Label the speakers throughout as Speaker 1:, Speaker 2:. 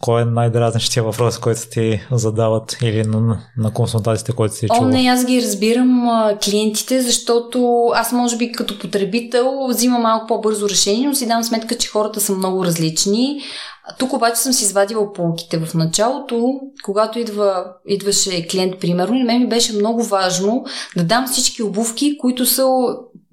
Speaker 1: Кой е най-дразнещия въпрос, който ти задават или на, на консултациите, които си чува?
Speaker 2: О, не, аз ги разбирам клиентите, защото аз може би като потребител взимам малко по-бързо решение, но си дам сметка, че хората са много различни. Тук обаче съм си извадила полките в началото, когато идва, идваше клиент, примерно, и мен ми беше много важно да дам всички обувки, които са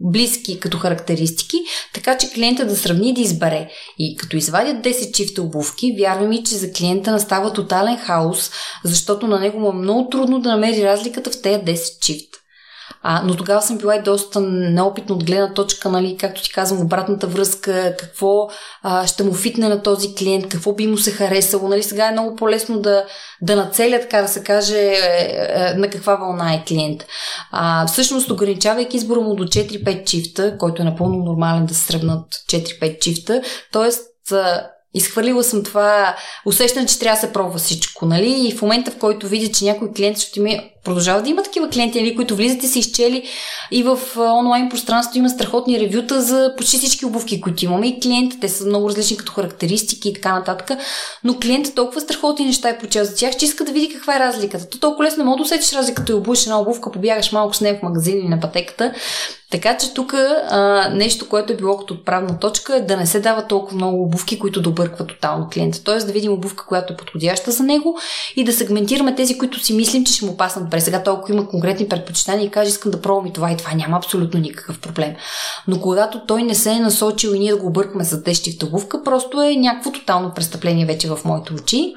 Speaker 2: близки като характеристики, така че клиента да сравни и да избере. И като извадят 10 чифта обувки, вярвам ми, че за клиента настава тотален хаос, защото на него му е много трудно да намери разликата в тези 10 чифта. А, но тогава съм била и доста неопитна от гледна точка, нали, както ти казвам, обратната връзка, какво а, ще му фитне на този клиент, какво би му се харесало. Нали, сега е много по-лесно да, да нацеля, така да се каже, е, е, на каква вълна е клиент. А, всъщност, ограничавайки избора му до 4-5 чифта, който е напълно нормален да се сравнат 4-5 чифта, т.е. Изхвърлила съм това усещане, че трябва да се пробва всичко, нали? И в момента, в който видя, че някой клиент ще ми продължава да има такива клиенти, нали, които влизат и са изчели и в онлайн пространството има страхотни ревюта за почти всички обувки, които имаме и клиентите, те са много различни като характеристики и така нататък, но клиентът толкова страхотни неща е почел за тях, че иска да види каква е разликата. То толкова лесно не мога да усетиш разликата и обуваш една обувка, побягаш малко с нея в магазин или на пътеката. Така че тук нещо, което е било като отправна точка е да не се дава толкова много обувки, които да объркват тотално клиента. Тоест да видим обувка, която е подходяща за него и да сегментираме тези, които си мислим, че ще му паснат добре, сега толкова има конкретни предпочитания и каже, искам да пробвам и това и това, няма абсолютно никакъв проблем. Но когато той не се е насочил и ние да го объркаме за тещи в тъгувка, просто е някакво тотално престъпление вече в моите очи.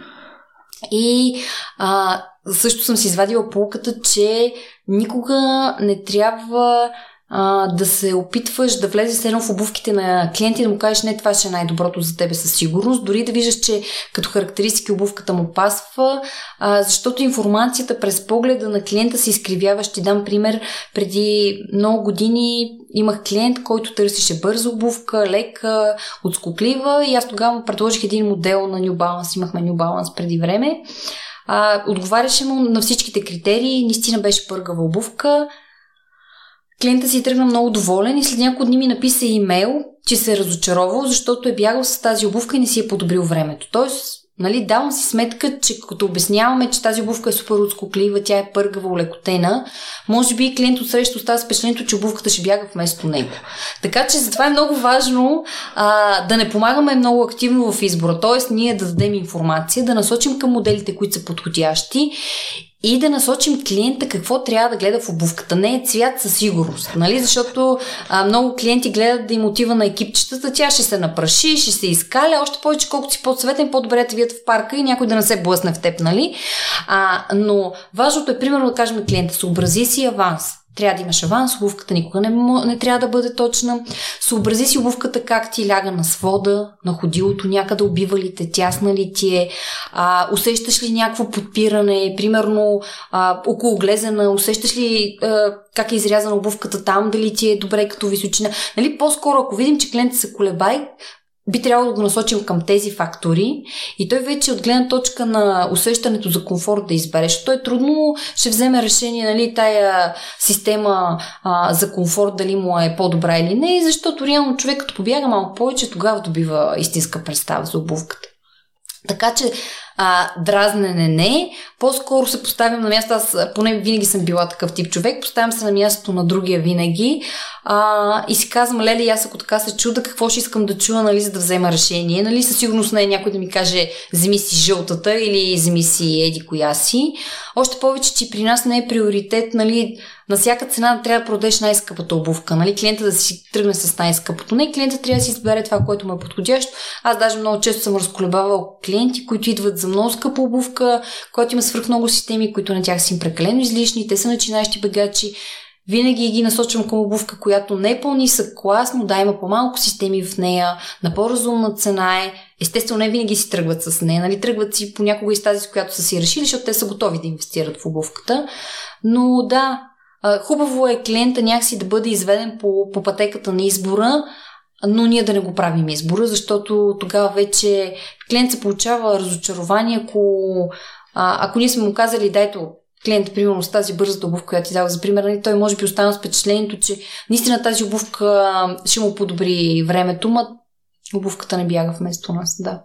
Speaker 2: И а, също съм си извадила полуката, че никога не трябва а, да се опитваш да влезеш едно в обувките на клиенти и да му кажеш не, това ще е най-доброто за тебе със сигурност, дори да виждаш, че като характеристики обувката му пасва, а, защото информацията през погледа на клиента се изкривява. Ще дам пример. Преди много години имах клиент, който търсеше бърза обувка, лека, отскоплива и аз тогава му предложих един модел на New Balance. Имахме New Balance преди време. А, отговаряше му на всичките критерии, наистина беше пъргава обувка, Клиента си тръгна много доволен и след няколко дни ми написа имейл, че се е разочаровал, защото е бягал с тази обувка и не си е подобрил времето. Тоест, нали, давам си сметка, че като обясняваме, че тази обувка е супер отскоклива, тя е пъргава, улекотена, може би клиент от среща остава с впечатлението, че обувката ще бяга вместо него. Така че затова е много важно а, да не помагаме много активно в избора, т.е. ние да дадем информация, да насочим към моделите, които са подходящи и да насочим клиента какво трябва да гледа в обувката. Не е цвят със сигурност, нали? Защото а, много клиенти гледат да им отива на екипчетата, тя ще се напраши, ще се изкаля, още повече колкото си по-цветен, по-добре те вият в парка и някой да не се блъсне в теб, нали? А, но важното е, примерно, да кажем клиента, съобрази си аванс. Трябва да имаш аванс, обувката никога не, не трябва да бъде точна. Съобрази си обувката как ти ляга на свода, на ходилото, някъде убива ли те, тясна ли ти е, а, усещаш ли някакво подпиране, примерно а, около глезена, усещаш ли а, как е изрязана обувката там, дали ти е добре като височина. Нали, по-скоро, ако видим, че клиентът се колебай, би трябвало да го насочим към тези фактори и той вече от гледна точка на усещането за комфорт да избере, защото е трудно ще вземе решение, нали, тая система а, за комфорт дали му е по-добра или не, защото реално човек като побяга малко повече, тогава добива истинска представа за обувката. Така че а, дразнене не. По-скоро се поставям на място, аз поне винаги съм била такъв тип човек, поставям се на мястото на другия винаги а, и си казвам, леле, аз ако така се чуда, какво ще искам да чуя, нали, за да взема решение. Нали, със сигурност не е някой да ми каже, вземи си жълтата или вземи си еди коя си. Още повече, че при нас не е приоритет, нали, на всяка цена трябва да продадеш най-скъпата обувка. Нали? Клиента да си тръгне с най-скъпото. Не, клиента трябва да си избере това, което му е подходящо. Аз даже много често съм разколебавал клиенти, които идват за много скъпа обувка, която има свърх много системи, които на тях са им прекалено излишни. Те са начинаещи бегачи. Винаги ги насочвам към обувка, която не е по-нисък клас, но да има по-малко системи в нея, на по-разумна цена е. Естествено, не винаги си тръгват с нея, нали? Тръгват си понякога и с тази, с която са си решили, защото те са готови да инвестират в обувката. Но да, Хубаво е клиента някакси да бъде изведен по, по пътеката на избора, но ние да не го правим избора, защото тогава вече клиент се получава разочарование, ако, а, ако ние сме му казали, дайто клиент, примерно с тази бърза обувка, която ти дава за пример, нали, той може би остана с впечатлението, че наистина тази обувка ще му подобри времето, ма обувката не бяга вместо нас, да.